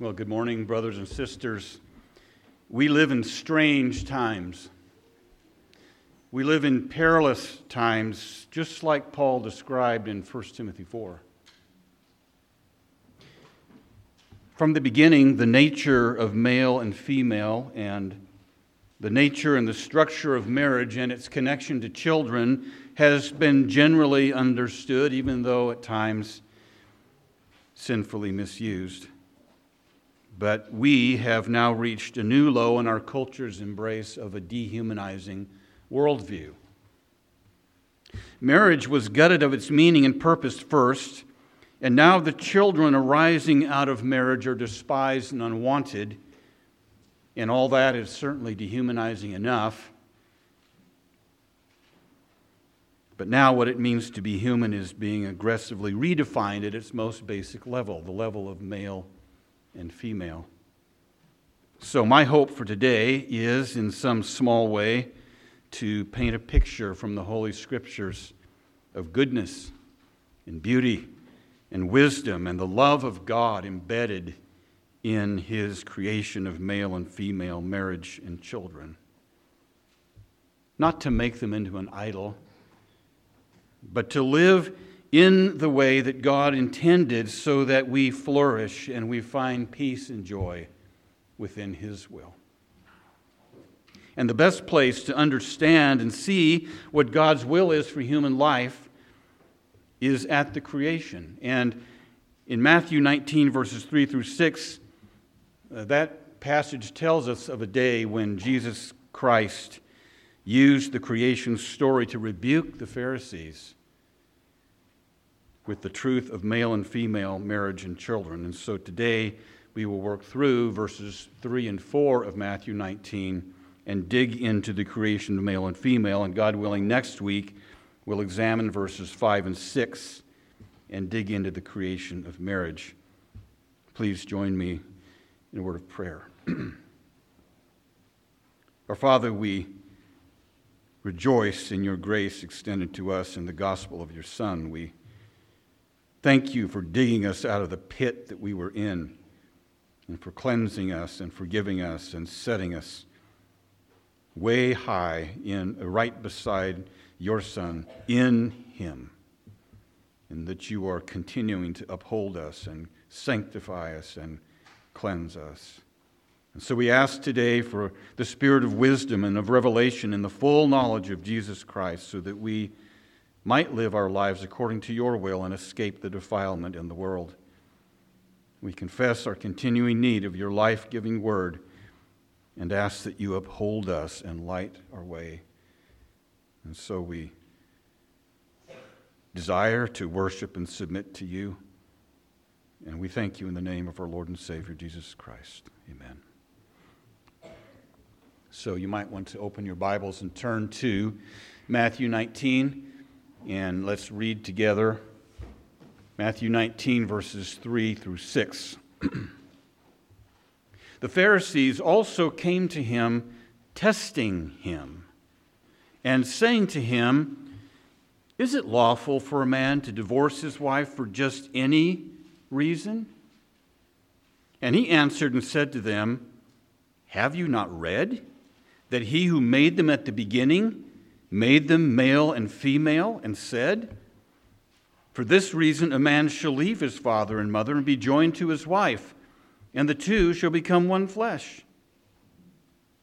Well, good morning, brothers and sisters. We live in strange times. We live in perilous times, just like Paul described in 1 Timothy 4. From the beginning, the nature of male and female, and the nature and the structure of marriage and its connection to children has been generally understood, even though at times sinfully misused. But we have now reached a new low in our culture's embrace of a dehumanizing worldview. Marriage was gutted of its meaning and purpose first, and now the children arising out of marriage are despised and unwanted, and all that is certainly dehumanizing enough. But now, what it means to be human is being aggressively redefined at its most basic level the level of male and female. So, my hope for today is, in some small way, to paint a picture from the Holy Scriptures of goodness and beauty and wisdom and the love of God embedded in His creation of male and female marriage and children. Not to make them into an idol, but to live in the way that God intended so that we flourish and we find peace and joy within His will. And the best place to understand and see what God's will is for human life is at the creation. And in Matthew 19, verses 3 through 6, uh, that passage tells us of a day when Jesus Christ used the creation story to rebuke the Pharisees with the truth of male and female marriage and children. And so today we will work through verses 3 and 4 of Matthew 19 and dig into the creation of male and female. And God willing, next week we'll examine verses 5 and 6 and dig into the creation of marriage. Please join me in a word of prayer. Our Father, we rejoice in your grace extended to us in the gospel of your Son. We Thank you for digging us out of the pit that we were in, and for cleansing us and forgiving us and setting us way high in uh, right beside your Son in Him, and that you are continuing to uphold us and sanctify us and cleanse us. And so we ask today for the spirit of wisdom and of revelation and the full knowledge of Jesus Christ so that we might live our lives according to your will and escape the defilement in the world. We confess our continuing need of your life giving word and ask that you uphold us and light our way. And so we desire to worship and submit to you. And we thank you in the name of our Lord and Savior, Jesus Christ. Amen. So you might want to open your Bibles and turn to Matthew 19. And let's read together Matthew 19, verses 3 through 6. the Pharisees also came to him, testing him, and saying to him, Is it lawful for a man to divorce his wife for just any reason? And he answered and said to them, Have you not read that he who made them at the beginning made them male and female, and said, For this reason a man shall leave his father and mother and be joined to his wife, and the two shall become one flesh.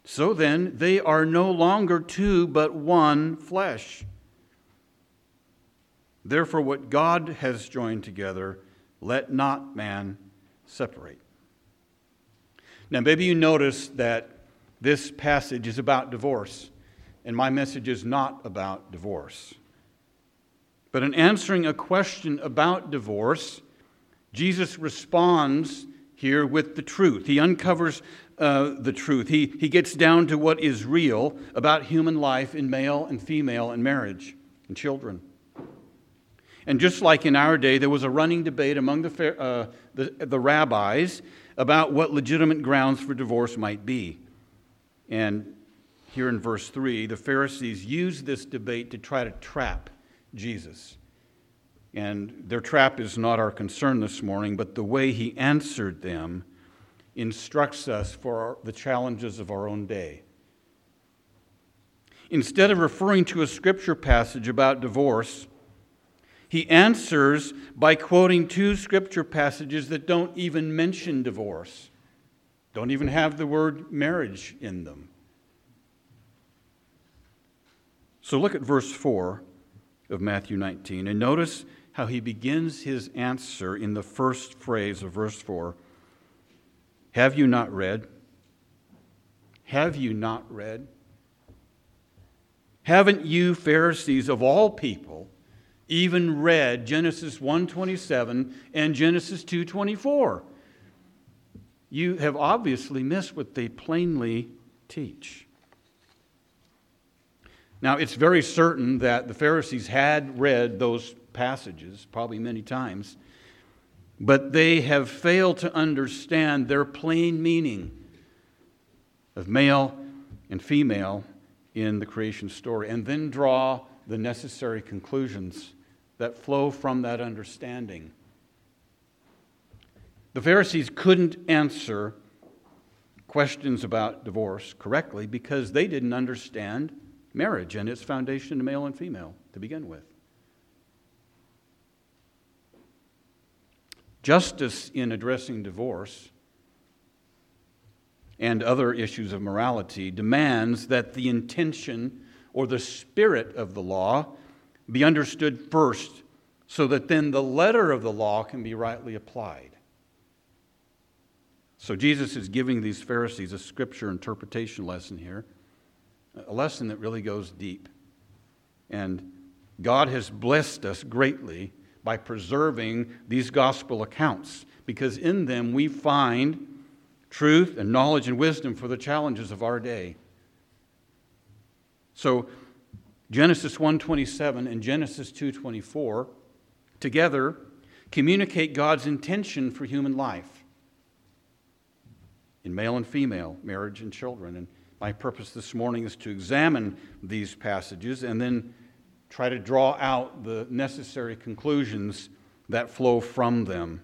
So then, they are no longer two, but one flesh. Therefore, what God has joined together, let not man separate. Now, maybe you notice that this passage is about divorce and my message is not about divorce. But in answering a question about divorce, Jesus responds here with the truth. He uncovers uh, the truth. He, he gets down to what is real about human life in male and female and marriage and children. And just like in our day, there was a running debate among the, uh, the, the rabbis about what legitimate grounds for divorce might be. And here in verse 3, the Pharisees use this debate to try to trap Jesus. And their trap is not our concern this morning, but the way he answered them instructs us for our, the challenges of our own day. Instead of referring to a scripture passage about divorce, he answers by quoting two scripture passages that don't even mention divorce, don't even have the word marriage in them. So look at verse 4 of Matthew 19 and notice how he begins his answer in the first phrase of verse 4 Have you not read? Have you not read? Haven't you Pharisees of all people even read Genesis 1:27 and Genesis 2:24? You have obviously missed what they plainly teach. Now, it's very certain that the Pharisees had read those passages, probably many times, but they have failed to understand their plain meaning of male and female in the creation story, and then draw the necessary conclusions that flow from that understanding. The Pharisees couldn't answer questions about divorce correctly because they didn't understand marriage and its foundation to male and female to begin with. Justice in addressing divorce and other issues of morality demands that the intention or the spirit of the law be understood first so that then the letter of the law can be rightly applied. So Jesus is giving these Pharisees a scripture interpretation lesson here, a lesson that really goes deep. And God has blessed us greatly by preserving these gospel accounts because in them we find truth and knowledge and wisdom for the challenges of our day. So Genesis 1:27 and Genesis 2:24 together communicate God's intention for human life in male and female, marriage and children. And my purpose this morning is to examine these passages and then try to draw out the necessary conclusions that flow from them.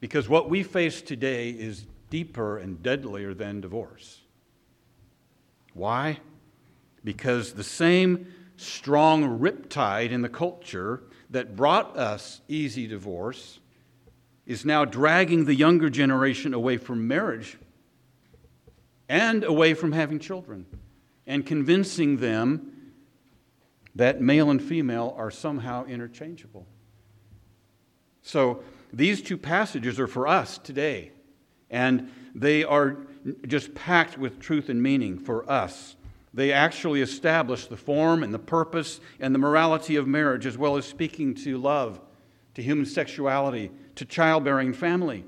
Because what we face today is deeper and deadlier than divorce. Why? Because the same strong riptide in the culture that brought us easy divorce is now dragging the younger generation away from marriage and away from having children and convincing them that male and female are somehow interchangeable. So these two passages are for us today, and they are just packed with truth and meaning for us. They actually establish the form and the purpose and the morality of marriage, as well as speaking to love, to human sexuality, to childbearing family.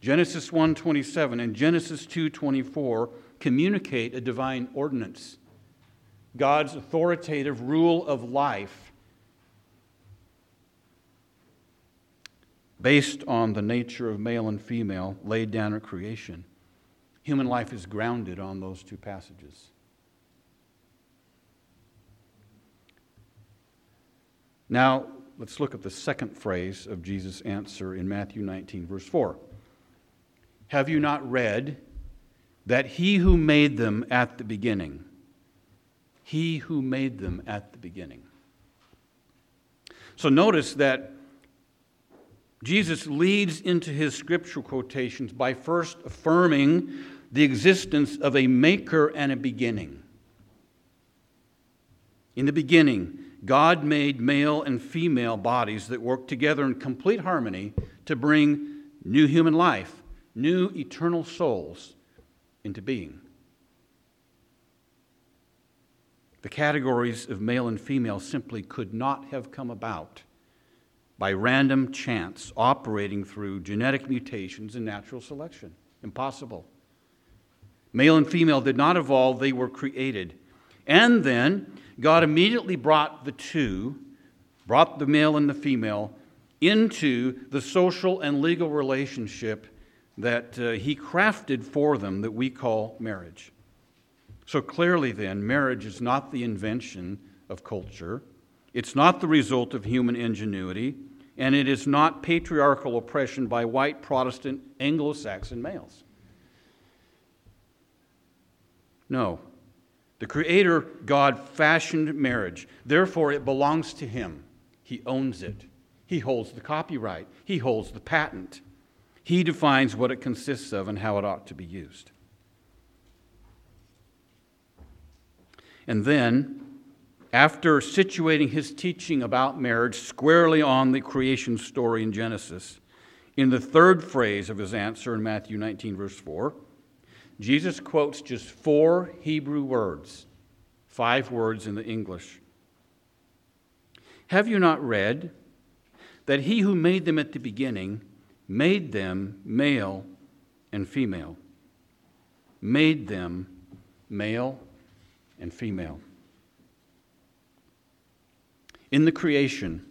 Genesis 1:27 and Genesis 2:24 communicate a divine ordinance, God's authoritative rule of life based on the nature of male and female laid down at creation. Human life is grounded on those two passages. Now, let's look at the second phrase of Jesus' answer in Matthew 19, verse 4. Have you not read that he who made them at the beginning, he who made them at the beginning. So notice that Jesus leads into his scriptural quotations by first affirming the existence of a maker and a beginning. In the beginning, God made male and female bodies that work together in complete harmony to bring new human life, new eternal souls into being. The categories of male and female simply could not have come about by random chance operating through genetic mutations and natural selection. Impossible. Male and female did not evolve, they were created. And then God immediately brought the two, brought the male and the female, into the social and legal relationship that uh, He crafted for them that we call marriage. So clearly, then, marriage is not the invention of culture, it's not the result of human ingenuity, and it is not patriarchal oppression by white Protestant Anglo Saxon males. No. The Creator God fashioned marriage. Therefore, it belongs to Him. He owns it. He holds the copyright. He holds the patent. He defines what it consists of and how it ought to be used. And then, after situating his teaching about marriage squarely on the creation story in Genesis, in the third phrase of his answer in Matthew 19, verse 4, Jesus quotes just four Hebrew words, five words in the English. Have you not read that he who made them at the beginning made them male and female? Made them male and female. In the creation,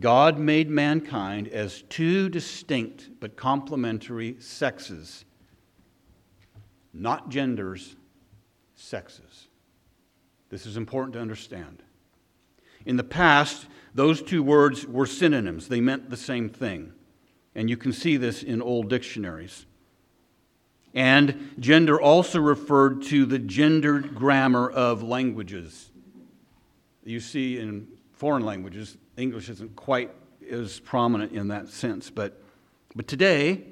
God made mankind as two distinct but complementary sexes, not genders, sexes. This is important to understand. In the past, those two words were synonyms, they meant the same thing. And you can see this in old dictionaries. And gender also referred to the gendered grammar of languages you see in foreign languages. English isn't quite as prominent in that sense. But, but today,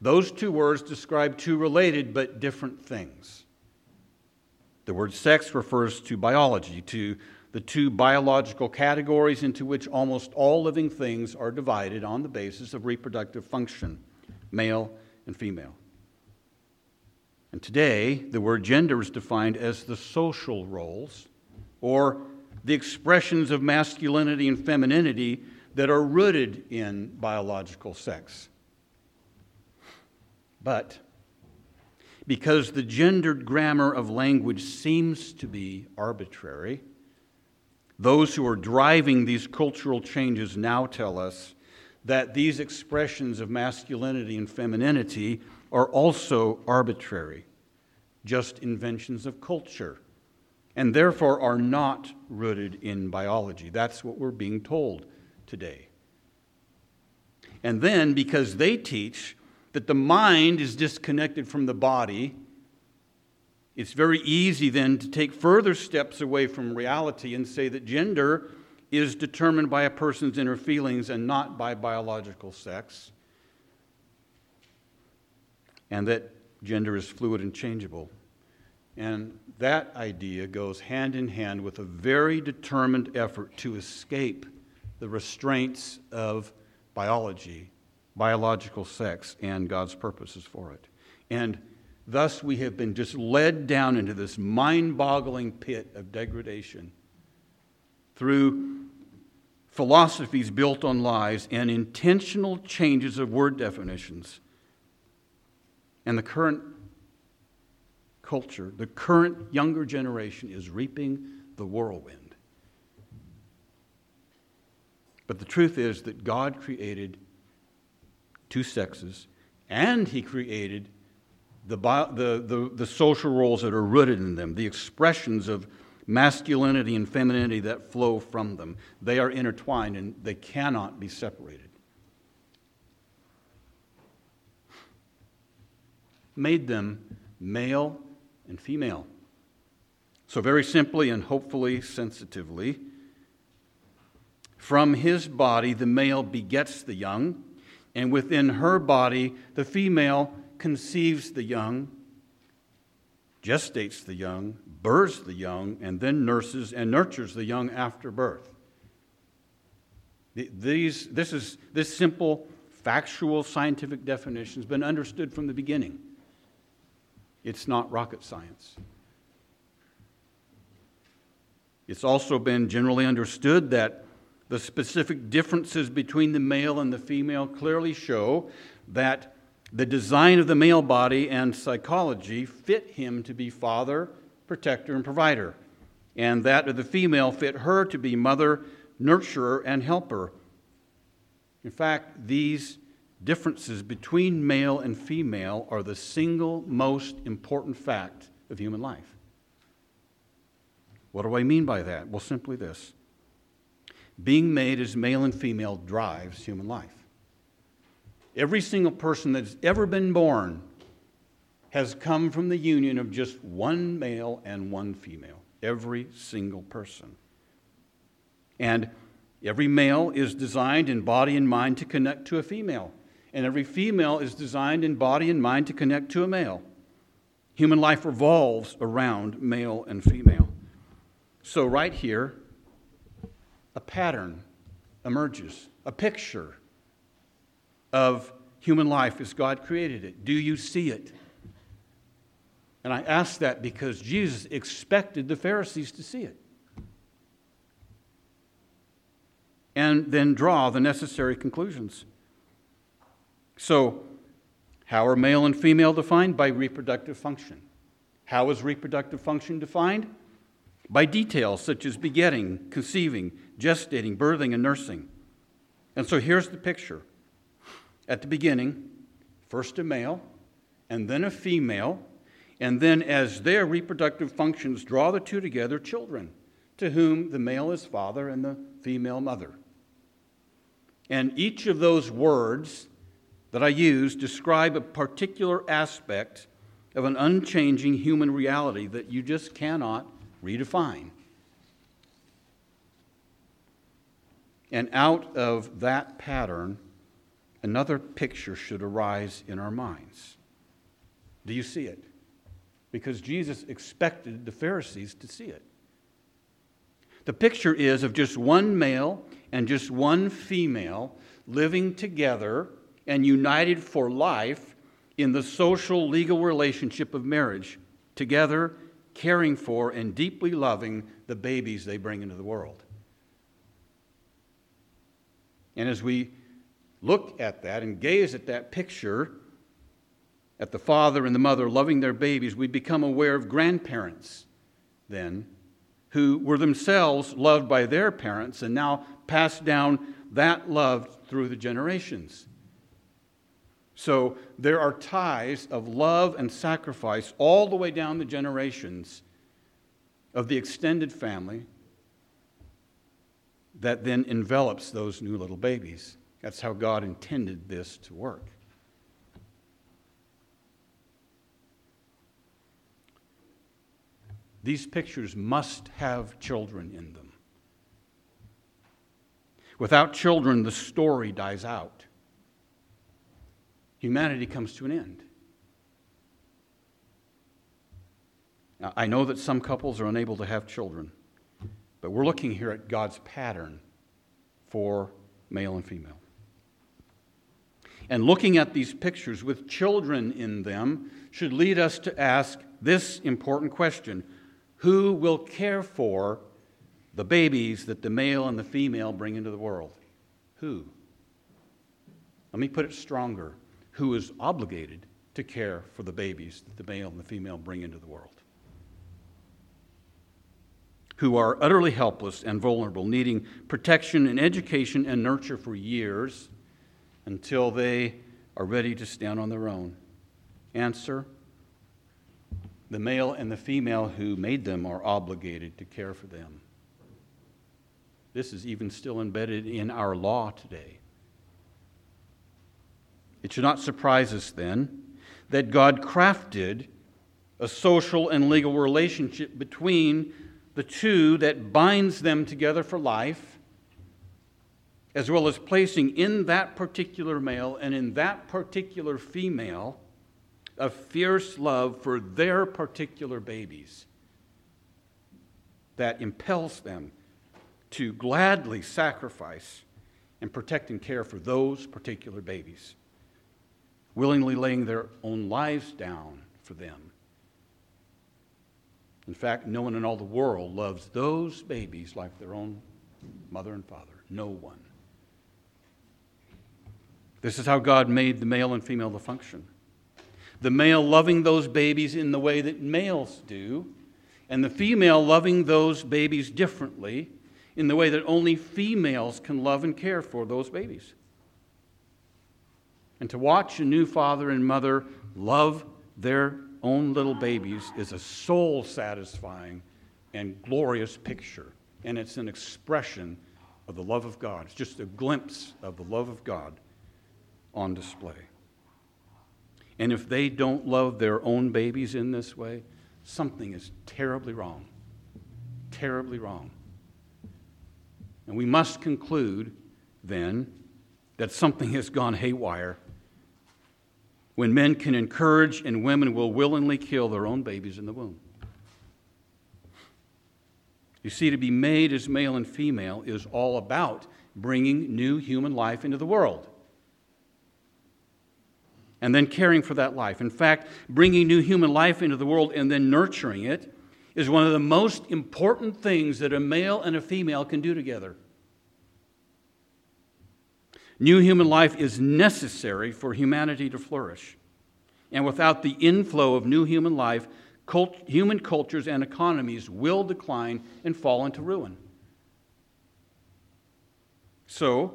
those two words describe two related but different things. The word sex refers to biology, to the two biological categories into which almost all living things are divided on the basis of reproductive function male and female. And today, the word gender is defined as the social roles or the expressions of masculinity and femininity that are rooted in biological sex. But because the gendered grammar of language seems to be arbitrary, those who are driving these cultural changes now tell us that these expressions of masculinity and femininity are also arbitrary, just inventions of culture and therefore are not rooted in biology. That's what we're being told today. And then, because they teach that the mind is disconnected from the body, it's very easy then to take further steps away from reality and say that gender is determined by a person's inner feelings and not by biological sex, and that gender is fluid and changeable. And that idea goes hand in hand with a very determined effort to escape the restraints of biology, biological sex, and God's purposes for it. And thus we have been just led down into this mind boggling pit of degradation through philosophies built on lies and intentional changes of word definitions. And the current culture, the current younger generation is reaping the whirlwind. But the truth is that God created two sexes, and He created the, the, the, the, social roles that are rooted in them, the expressions of masculinity and femininity that flow from them. They are intertwined and they cannot be separated. Made them male and female. So, very simply and hopefully sensitively, from his body the male begets the young, and within her body the female conceives the young, gestates the young, births the young, and then nurses and nurtures the young after birth. These, this, is, this simple, factual, scientific definition has been understood from the beginning. It's not rocket science. It's also been generally understood that the specific differences between the male and the female clearly show that the design of the male body and psychology fit him to be father, protector, and provider, and that of the female fit her to be mother, nurturer, and helper. In fact, these differences between male and female are the single most important fact of human life. What do I mean by that? Well, simply this being made as male and female drives human life. Every single person that's ever been born has come from the union of just one male and one female. Every single person. And every male is designed in body and mind to connect to a female. And every female is designed in body and mind to connect to a male. Human life revolves around male and female. So, right here, a pattern emerges, a picture of human life as God created it. Do you see it? And I ask that because Jesus expected the Pharisees to see it. And then draw the necessary conclusions. So, how are male and female defined? By reproductive function. How is reproductive function defined? By details such as begetting, conceiving, gestating, birthing, and nursing. And so here's the picture. At the beginning, first a male, and then a female, and then as their reproductive functions draw the two together, children, to whom the male is father and the female mother. And each of those words that I use describe a particular aspect of an unchanging human reality that you just cannot redefine. And out of that pattern, another picture should arise in our minds. Do you see it? Because Jesus expected the Pharisees to see it. The picture is of just one male and just one female living together and united for life in the social legal relationship of marriage, together caring for and deeply loving the babies they bring into the world. And as we look at that and gaze at that picture, at the father and the mother loving their babies, we become aware of grandparents then who were themselves loved by their parents and now passed down that love through the generations. So there are ties of love and sacrifice all the way down the generations of the extended family that then envelops those new little babies. That's how God intended this to work. These pictures must have children in them. Without children, the story dies out. Humanity comes to an end. Now, I know that some couples are unable to have children. But we're looking here at God's pattern for male and female. And looking at these pictures with children in them should lead us to ask this important question Who will care for the babies that the male and the female bring into the world? Who? Let me put it stronger. Who is obligated to care for the babies that the male and the female bring into the world? who are utterly helpless and vulnerable, needing protection and education and nurture for years until they are ready to stand on their own? Answer The male and the female who made them are obligated to care for them. This is even still embedded in our law today. It should not surprise us then that God crafted a social and legal relationship between the two that binds them together for life, as well as placing in that particular male and in that particular female a fierce love for their particular babies that impels them to gladly sacrifice and protect and care for those particular babies, willingly laying their own lives down for them. In fact, no one in all the world loves those babies like their own mother and father. No one. This is how God made the male and female to function. The male loving those babies in the way that males do, and the female loving those babies differently in the way that only females can love and care for those babies. And to watch a new father and mother love their own little babies is a soul satisfying and glorious picture. And it's an expression of the love of God. It's just a glimpse of the love of God on display. And if they don't love their own babies in this way, something is terribly wrong. Terribly wrong. And we must conclude then that something has gone haywire when men can encourage and women will willingly kill their own babies in the womb. You see, to be made as male and female is all about bringing new human life into the world and then caring for that life. In fact, bringing new human life into the world and then nurturing it is one of the most important things that a male and a female can do together. New human life is necessary for humanity to flourish. And without the inflow of new human life, cult, human cultures and economies will decline and fall into ruin. So,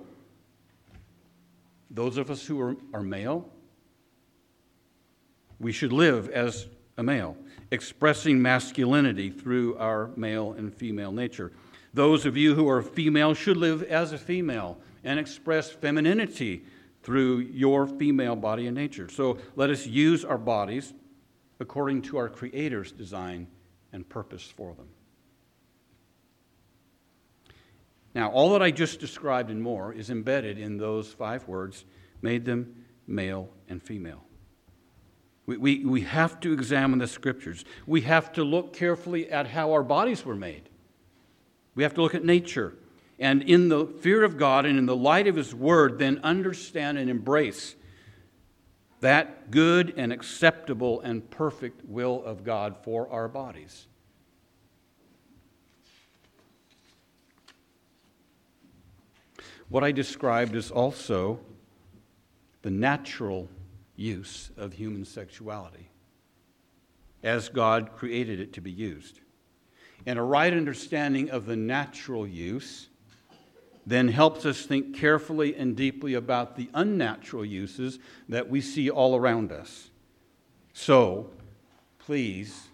those of us who are, are male, we should live as a male, expressing masculinity through our male and female nature. Those of you who are female should live as a female and express femininity through your female body and nature. So let us use our bodies according to our Creator's design and purpose for them. Now, all that I just described and more is embedded in those five words made them male and female. We, we, we have to examine the scriptures. We have to look carefully at how our bodies were made. We have to look at nature. And in the fear of God and in the light of His Word, then understand and embrace that good and acceptable and perfect will of God for our bodies. What I described is also the natural use of human sexuality as God created it to be used. And a right understanding of the natural use then helps us think carefully and deeply about the unnatural uses that we see all around us. So, please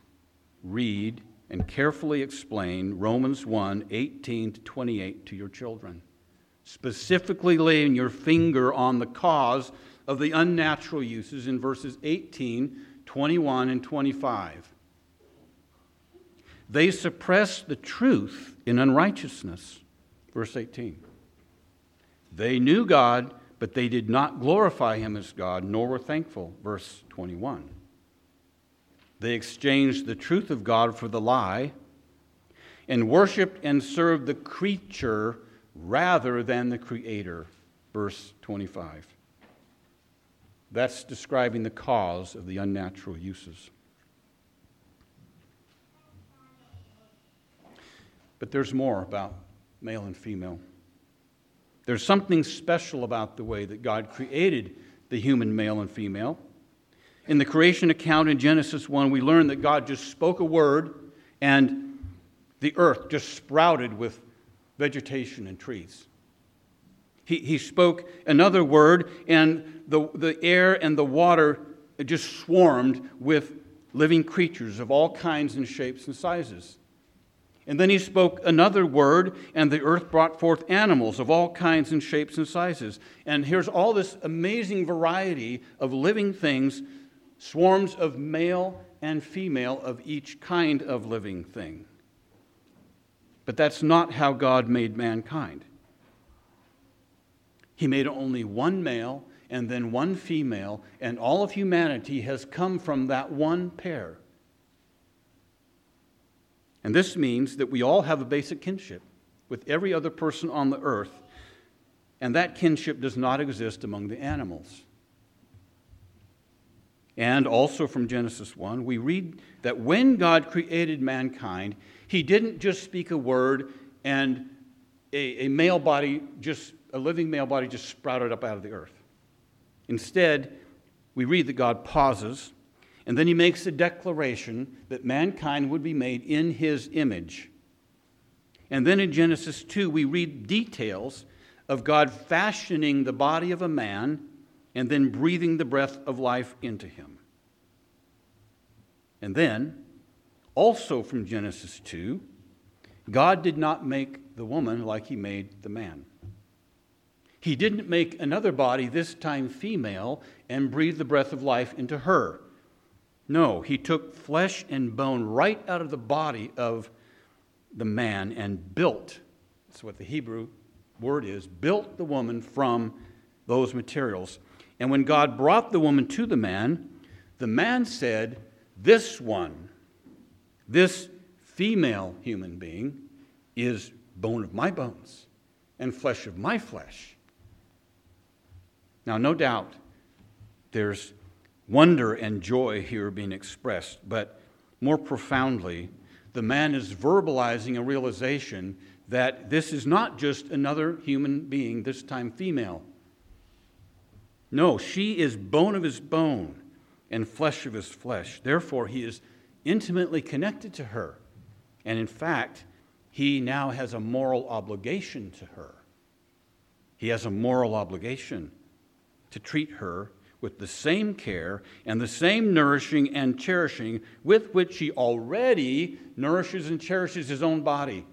read and carefully explain Romans 1 18 to 28 to your children, specifically laying your finger on the cause of the unnatural uses in verses 18, 21, and 25. They suppress the truth in unrighteousness. Verse 18. They knew God, but they did not glorify him as God, nor were thankful. Verse 21. They exchanged the truth of God for the lie and worshiped and served the creature rather than the creator. Verse 25. That's describing the cause of the unnatural uses. But there's more about male and female. There's something special about the way that God created the human male and female. In the creation account in Genesis 1, we learn that God just spoke a word and the earth just sprouted with vegetation and trees. He, he spoke another word, and the, the air and the water just swarmed with living creatures of all kinds and shapes and sizes. And then he spoke another word, and the earth brought forth animals of all kinds and shapes and sizes. And here's all this amazing variety of living things, swarms of male and female of each kind of living thing. But that's not how God made mankind. He made only one male and then one female, and all of humanity has come from that one pair. And this means that we all have a basic kinship with every other person on the earth, and that kinship does not exist among the animals. And also from Genesis 1, we read that when God created mankind, he didn't just speak a word and a, a male body, just a living male body, just sprouted up out of the earth. Instead, we read that God pauses and then he makes a declaration that mankind would be made in his image. And then in Genesis 2, we read details of God fashioning the body of a man and then breathing the breath of life into him. And then, also from Genesis 2, God did not make the woman like he made the man. He didn't make another body, this time female, and breathe the breath of life into her. No, he took flesh and bone right out of the body of the man and built, that's what the Hebrew word is, built the woman from those materials. And when God brought the woman to the man, the man said, This one, this female human being, is bone of my bones and flesh of my flesh. Now, no doubt there's wonder and joy here being expressed, but more profoundly, the man is verbalizing a realization that this is not just another human being, this time female. No, she is bone of his bone and flesh of his flesh. Therefore, he is intimately connected to her. And in fact, he now has a moral obligation to her. He has a moral obligation to treat her with the same care and the same nourishing and cherishing with which he already nourishes and cherishes his own body.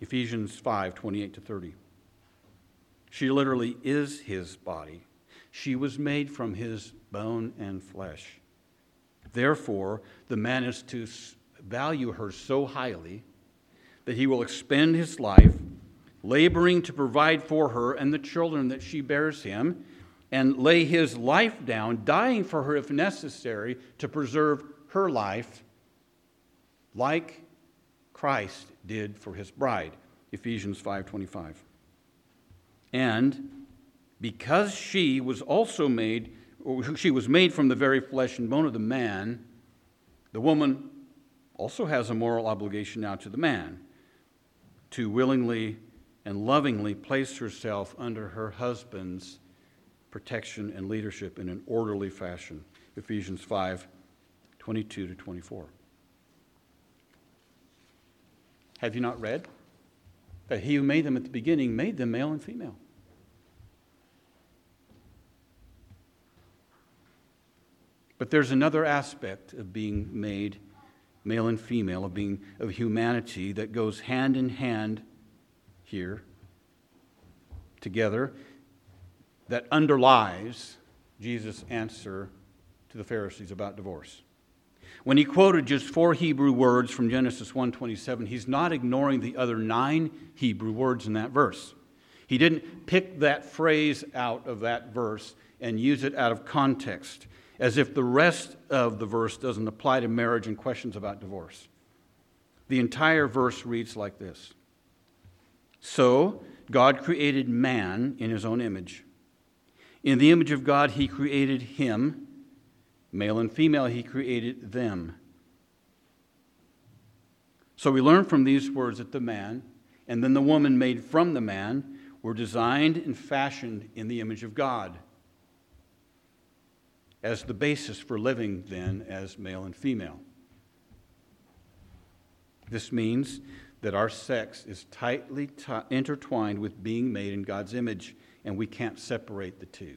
Ephesians 5 28 to 30. She literally is his body. She was made from his bone and flesh. Therefore, the man is to value her so highly that he will expend his life laboring to provide for her and the children that she bears him, and lay his life down, dying for her if necessary, to preserve her life, like Christ did for his bride. Ephesians 5:25. And because she was also made she was made from the very flesh and bone of the man, the woman also has a moral obligation now to the man to willingly and lovingly placed herself under her husband's protection and leadership in an orderly fashion. Ephesians 5 22 to 24. Have you not read that he who made them at the beginning made them male and female? But there's another aspect of being made male and female, of being of humanity that goes hand in hand here together that underlies Jesus' answer to the Pharisees about divorce. When he quoted just four Hebrew words from Genesis 1:27, he's not ignoring the other 9 Hebrew words in that verse. He didn't pick that phrase out of that verse and use it out of context as if the rest of the verse doesn't apply to marriage and questions about divorce. The entire verse reads like this so, God created man in his own image. In the image of God, he created him. Male and female, he created them. So we learn from these words that the man and then the woman made from the man were designed and fashioned in the image of God as the basis for living then as male and female. This means that our sex is tightly t- intertwined with being made in God's image, and we can't separate the two.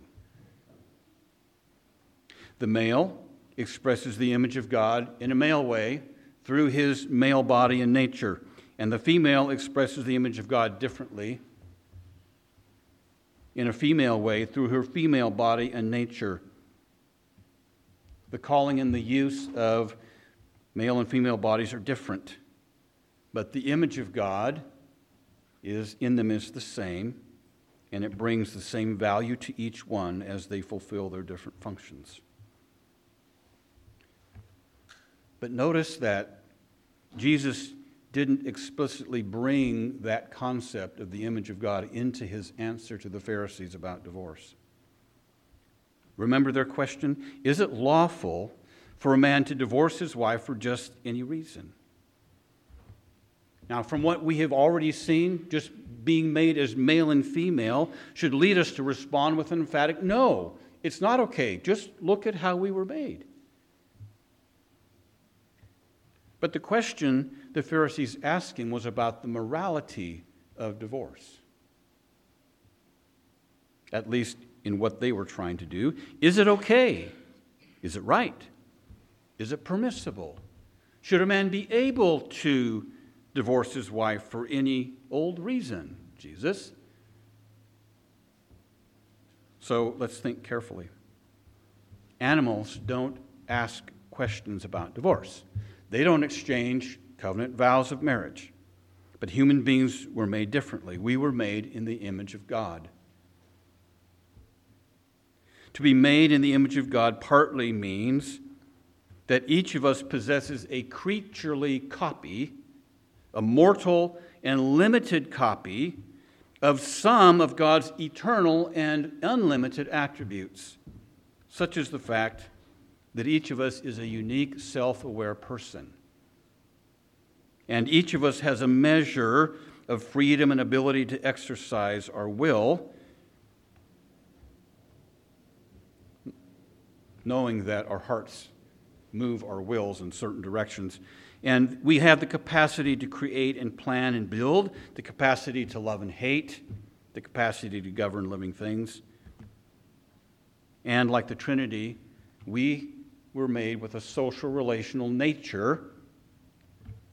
The male expresses the image of God in a male way through his male body and nature, and the female expresses the image of God differently in a female way through her female body and nature. The calling and the use of male and female bodies are different. But the image of God is in them is the same, and it brings the same value to each one as they fulfill their different functions. But notice that Jesus didn't explicitly bring that concept of the image of God into his answer to the Pharisees about divorce. Remember their question? Is it lawful for a man to divorce his wife for just any reason? Now, from what we have already seen, just being made as male and female should lead us to respond with an emphatic no. It's not okay. Just look at how we were made. But the question the Pharisees asking was about the morality of divorce. At least in what they were trying to do. Is it okay? Is it right? Is it permissible? Should a man be able to divorce his wife for any old reason? Jesus. So let's think carefully. Animals don't ask questions about divorce, they don't exchange covenant vows of marriage. But human beings were made differently. We were made in the image of God. To be made in the image of God partly means that each of us possesses a creaturely copy, a mortal and limited copy of some of God's eternal and unlimited attributes, such as the fact that each of us is a unique, self aware person. And each of us has a measure of freedom and ability to exercise our will, knowing that our hearts move our wills in certain directions. And we have the capacity to create and plan and build, the capacity to love and hate, the capacity to govern living things. And like the Trinity, we were made with a social relational nature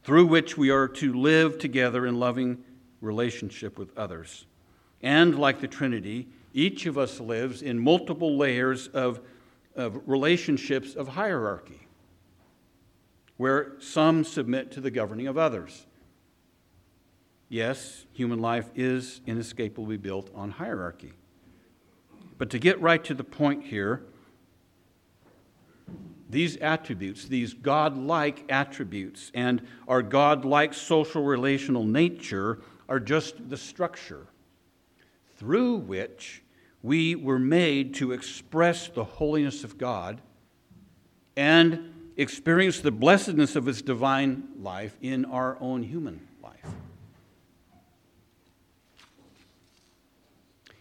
through which we are to live together in loving relationship with others. And like the Trinity, each of us lives in multiple layers of, of relationships of hierarchy where some submit to the governing of others. Yes, human life is inescapably built on hierarchy. But to get right to the point here, these attributes, these God-like attributes, and our God-like social relational nature are just the structure through which we were made to express the holiness of God and experience the blessedness of His divine life in our own human life.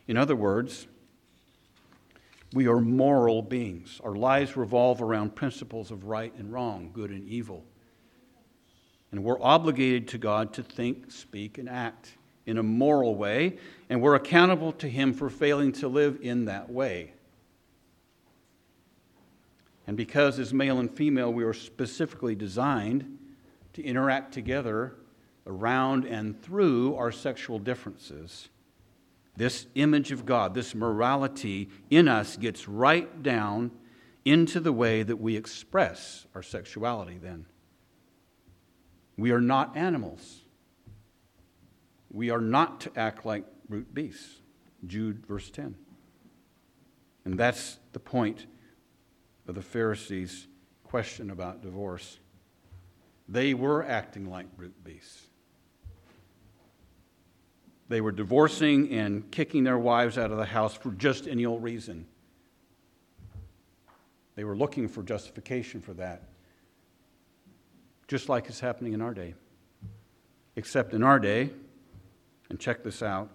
In other words, we are moral beings. Our lives revolve around principles of right and wrong, good and evil. And we're obligated to God to think, speak, and act in a moral way, and we're accountable to Him for failing to live in that way. And because as male and female, we are specifically designed to interact together around and through our sexual differences, this image of God, this morality in us gets right down into the way that we express our sexuality then. We are not animals. We are not to act like brute beasts. Jude, verse 10. And that's the point of the Pharisees' question about divorce. They were acting like brute beasts. They were divorcing and kicking their wives out of the house for just any old reason. They were looking for justification for that, just like it's happening in our day. Except in our day, and check this out,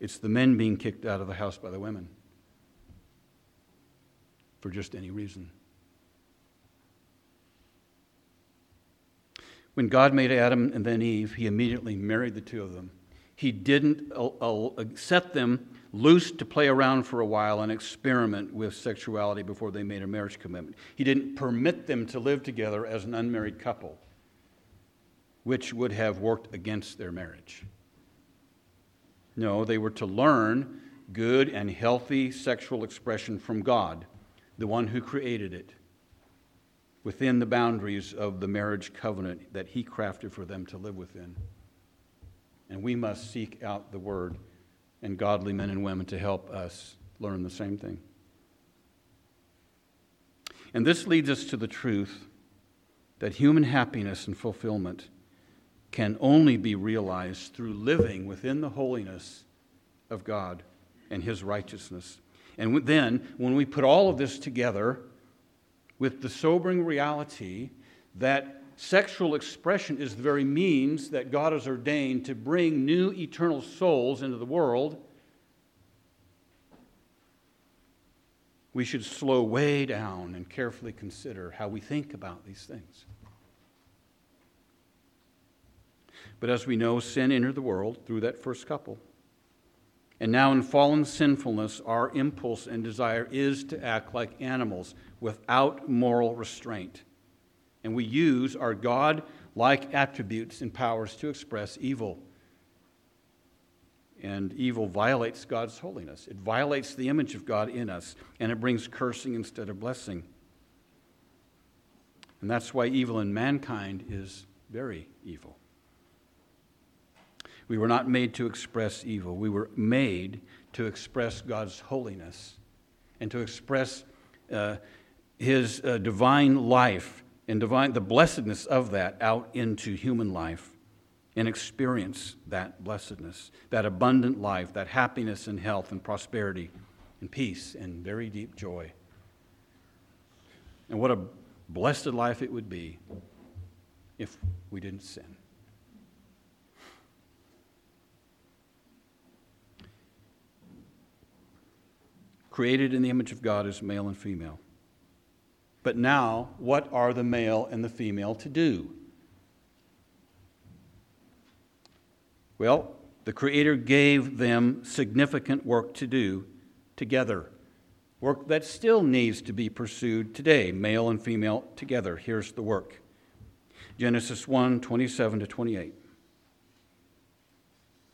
it's the men being kicked out of the house by the women for just any reason. When God made Adam and then Eve, he immediately married the two of them. He didn't set them loose to play around for a while and experiment with sexuality before they made a marriage commitment. He didn't permit them to live together as an unmarried couple, which would have worked against their marriage. No, they were to learn good and healthy sexual expression from God the one who created it, within the boundaries of the marriage covenant that he crafted for them to live within. And we must seek out the word and godly men and women to help us learn the same thing. And this leads us to the truth that human happiness and fulfillment can only be realized through living within the holiness of God and His righteousness. And then, when we put all of this together with the sobering reality that sexual expression is the very means that God has ordained to bring new eternal souls into the world, we should slow way down and carefully consider how we think about these things. But as we know, sin entered the world through that first couple. And now, in fallen sinfulness, our impulse and desire is to act like animals without moral restraint. And we use our God like attributes and powers to express evil. And evil violates God's holiness. It violates the image of God in us, and it brings cursing instead of blessing. And that's why evil in mankind is very evil. We were not made to express evil. We were made to express God's holiness and to express uh, His uh, divine life and divine, the blessedness of that out into human life and experience that blessedness, that abundant life, that happiness and health and prosperity and peace and very deep joy. And what a blessed life it would be if we didn't sin. Created in the image of God as male and female. But now, what are the male and the female to do? Well, the Creator gave them significant work to do together. Work that still needs to be pursued today, male and female together. Here's the work Genesis 1 27 to 28.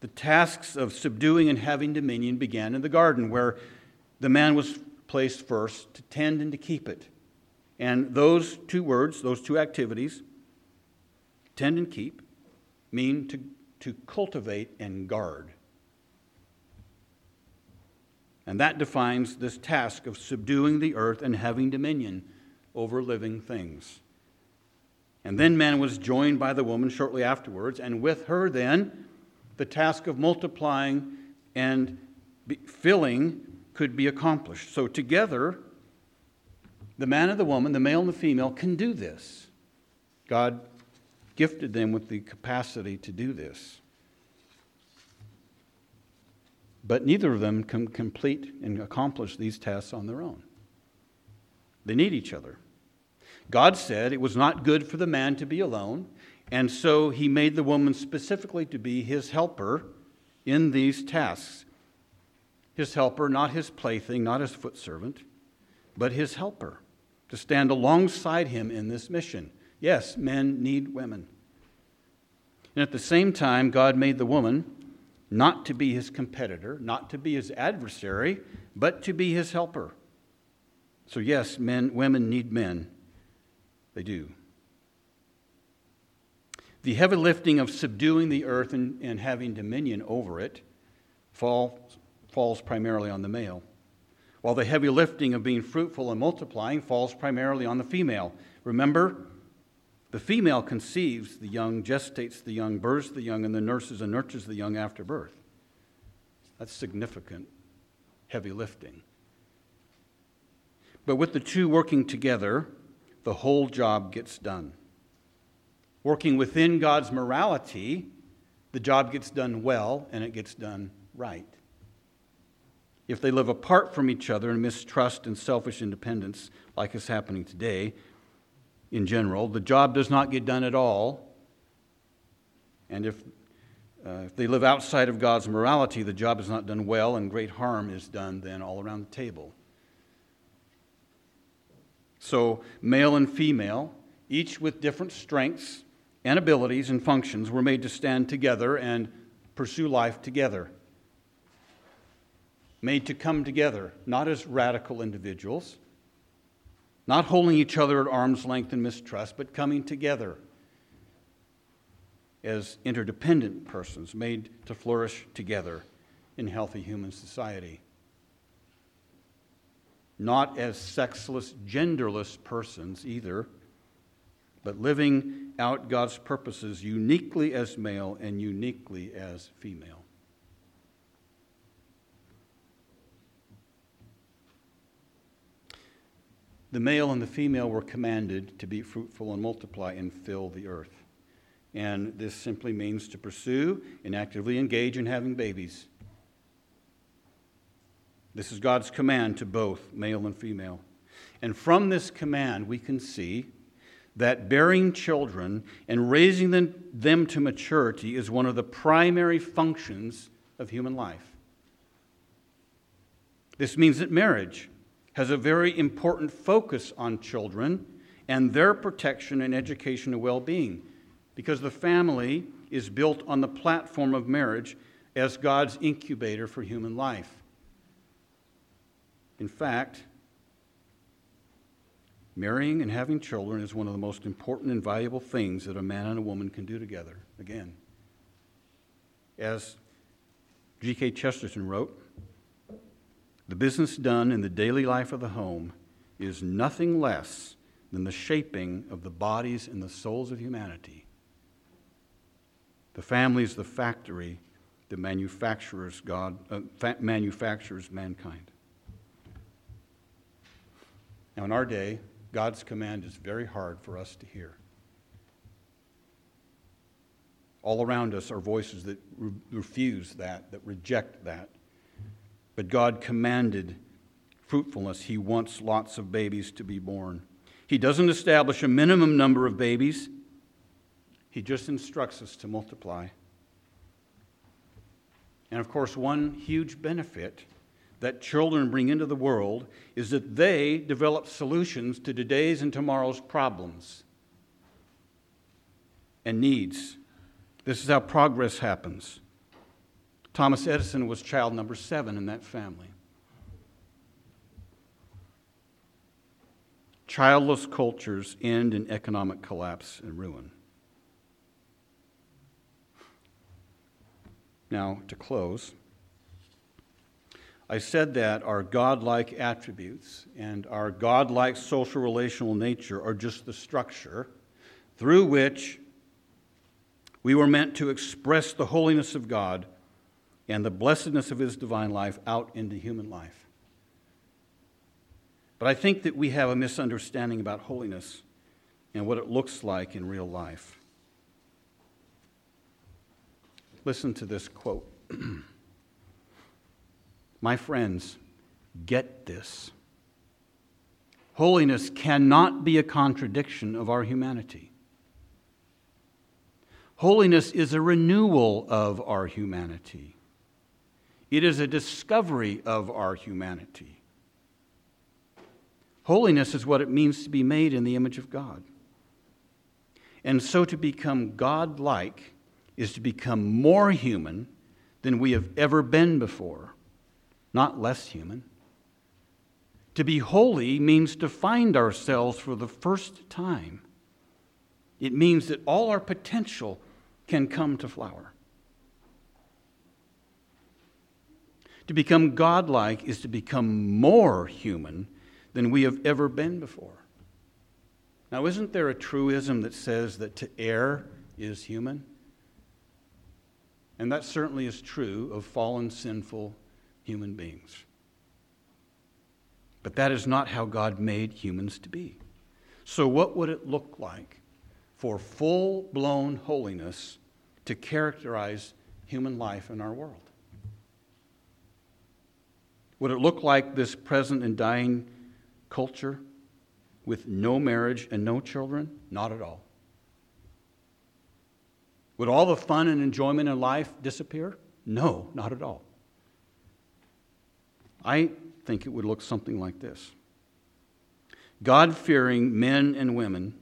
the tasks of subduing and having dominion began in the garden, where the man was placed first to tend and to keep it. And those two words, those two activities, tend and keep, mean to, to cultivate and guard. And that defines this task of subduing the earth and having dominion over living things. And then man was joined by the woman shortly afterwards, and with her, then, the task of multiplying and filling could be accomplished. So, together, the man and the woman, the male and the female, can do this. God gifted them with the capacity to do this. But neither of them can complete and accomplish these tasks on their own. They need each other. God said it was not good for the man to be alone, and so he made the woman specifically to be his helper in these tasks. His helper, not his plaything, not his foot servant, but his helper, to stand alongside him in this mission. Yes, men need women. And at the same time, God made the woman not to be his competitor, not to be his adversary, but to be his helper. So, yes, men, women need men. They do. The heavy lifting of subduing the earth and, and having dominion over it fall, falls primarily on the male, while the heavy lifting of being fruitful and multiplying falls primarily on the female. Remember, the female conceives the young, gestates the young, births the young, and then nurses and nurtures the young after birth. That's significant, heavy lifting. But with the two working together, the whole job gets done. Working within God's morality, the job gets done well and it gets done right. If they live apart from each other in mistrust and selfish independence, like is happening today, in general. The job does not get done at all. And if, uh, if they live outside of God's morality, the job is not done well, and great harm is done then all around the table. So, male and female, each with different strengths and abilities and functions, were made to stand together and pursue life together. Made to come together, not as radical individuals not holding each other at arm's length in mistrust, but coming together as interdependent persons made to flourish together in healthy human society. Not as sexless, genderless persons either, but living out God's purposes uniquely as male and uniquely as female. the male and the female were commanded to be fruitful and multiply and fill the earth. And this simply means to pursue and actively engage in having babies. This is God's command to both male and female. And from this command, we can see that bearing children and raising them, them to maturity is one of the primary functions of human life. This means that marriage has a very important focus on children and their protection and education and well being because the family is built on the platform of marriage as God's incubator for human life. In fact, marrying and having children is one of the most important and valuable things that a man and a woman can do together. Again, as G.K. Chesterton wrote, the business done in the daily life of the home is nothing less than the shaping of the bodies and the souls of humanity. The family is the factory that manufactures God, uh, fa- manufactures mankind. Now, in our day, God's command is very hard for us to hear. All around us are voices that re- refuse that, that reject that. But God commanded fruitfulness. He wants lots of babies to be born. He doesn't establish a minimum number of babies, He just instructs us to multiply. And of course, one huge benefit that children bring into the world is that they develop solutions to today's and tomorrow's problems and needs. This is how progress happens. Thomas Edison was child number seven in that family. Childless cultures end in economic collapse and ruin. Now, to close, I said that our godlike attributes and our godlike social relational nature are just the structure through which we were meant to express the holiness of God and the blessedness of His divine life out into human life. But I think that we have a misunderstanding about holiness and what it looks like in real life. Listen to this quote. My friends, get this. Holiness cannot be a contradiction of our humanity. Holiness is a renewal of our humanity. It is a discovery of our humanity. Holiness is what it means to be made in the image of God. And so to become God like is to become more human than we have ever been before not less human. To be holy means to find ourselves for the first time. It means that all our potential can come to flower. To become godlike is to become more human than we have ever been before. Now, isn't there a truism that says that to err is human? And that certainly is true of fallen, sinful human beings. But that is not how God made humans to be. So, what would it look like for full blown holiness to characterize human life in our world? Would it look like this present and dying culture with no marriage and no children? Not at all. Would all the fun and enjoyment in life disappear? No, not at all. I think it would look something like this God fearing men and women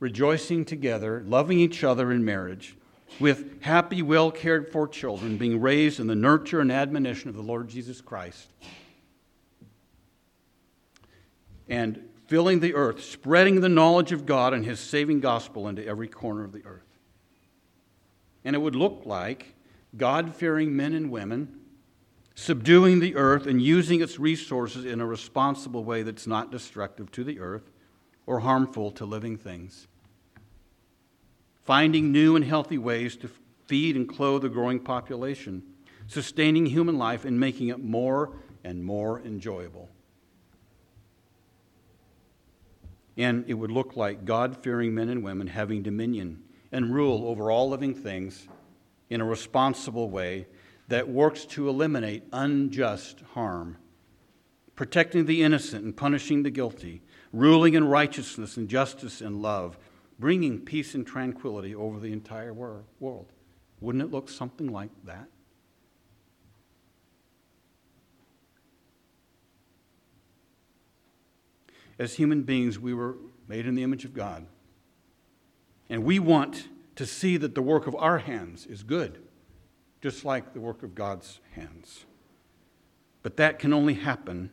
rejoicing together, loving each other in marriage, with happy, well cared for children being raised in the nurture and admonition of the Lord Jesus Christ. And filling the earth, spreading the knowledge of God and His saving gospel into every corner of the earth. And it would look like God fearing men and women subduing the earth and using its resources in a responsible way that's not destructive to the earth or harmful to living things. Finding new and healthy ways to feed and clothe a growing population, sustaining human life and making it more and more enjoyable. And it would look like God fearing men and women having dominion and rule over all living things in a responsible way that works to eliminate unjust harm, protecting the innocent and punishing the guilty, ruling in righteousness and justice and love, bringing peace and tranquility over the entire world. Wouldn't it look something like that? As human beings, we were made in the image of God. And we want to see that the work of our hands is good, just like the work of God's hands. But that can only happen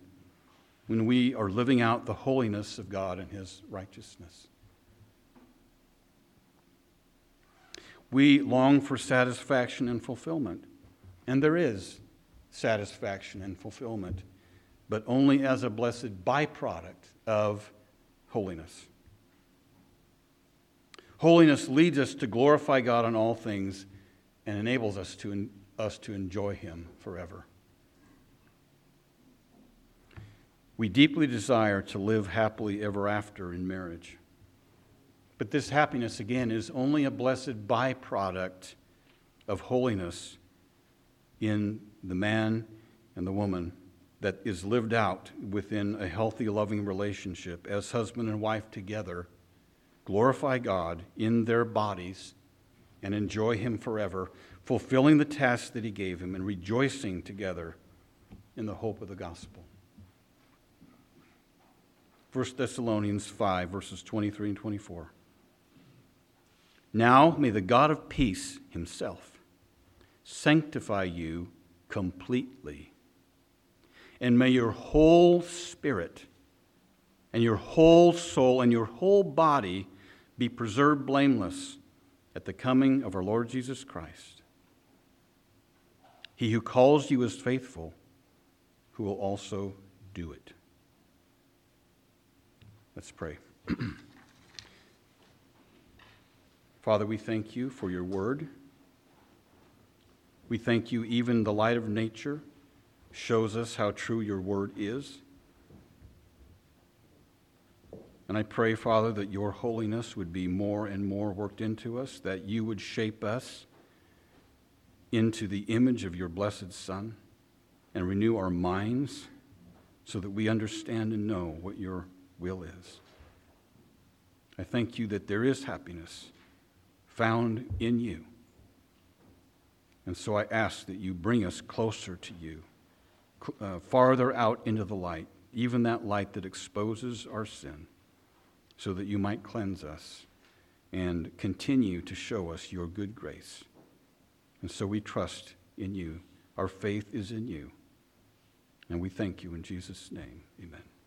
when we are living out the holiness of God and His righteousness. We long for satisfaction and fulfillment, and there is satisfaction and fulfillment, but only as a blessed byproduct of holiness. Holiness leads us to glorify God in all things and enables us to, us to enjoy Him forever. We deeply desire to live happily ever after in marriage. But this happiness, again, is only a blessed byproduct of holiness in the man and the woman that is lived out within a healthy, loving relationship as husband and wife together glorify God in their bodies and enjoy Him forever, fulfilling the task that He gave Him and rejoicing together in the hope of the gospel. 1 Thessalonians 5, verses 23 and 24. Now may the God of peace Himself sanctify you completely, and may your whole spirit and your whole soul and your whole body be preserved blameless at the coming of our Lord Jesus Christ. He who calls you is faithful, who will also do it. Let's pray. Father, we thank you for your word. We thank you, even the light of nature shows us how true your word is. And I pray, Father, that your holiness would be more and more worked into us, that you would shape us into the image of your blessed Son and renew our minds so that we understand and know what your will is. I thank you that there is happiness found in you. And so I ask that you bring us closer to you, uh, farther out into the light, even that light that exposes our sin so that you might cleanse us and continue to show us your good grace. And so we trust in you. Our faith is in you. And we thank you in Jesus' name. Amen.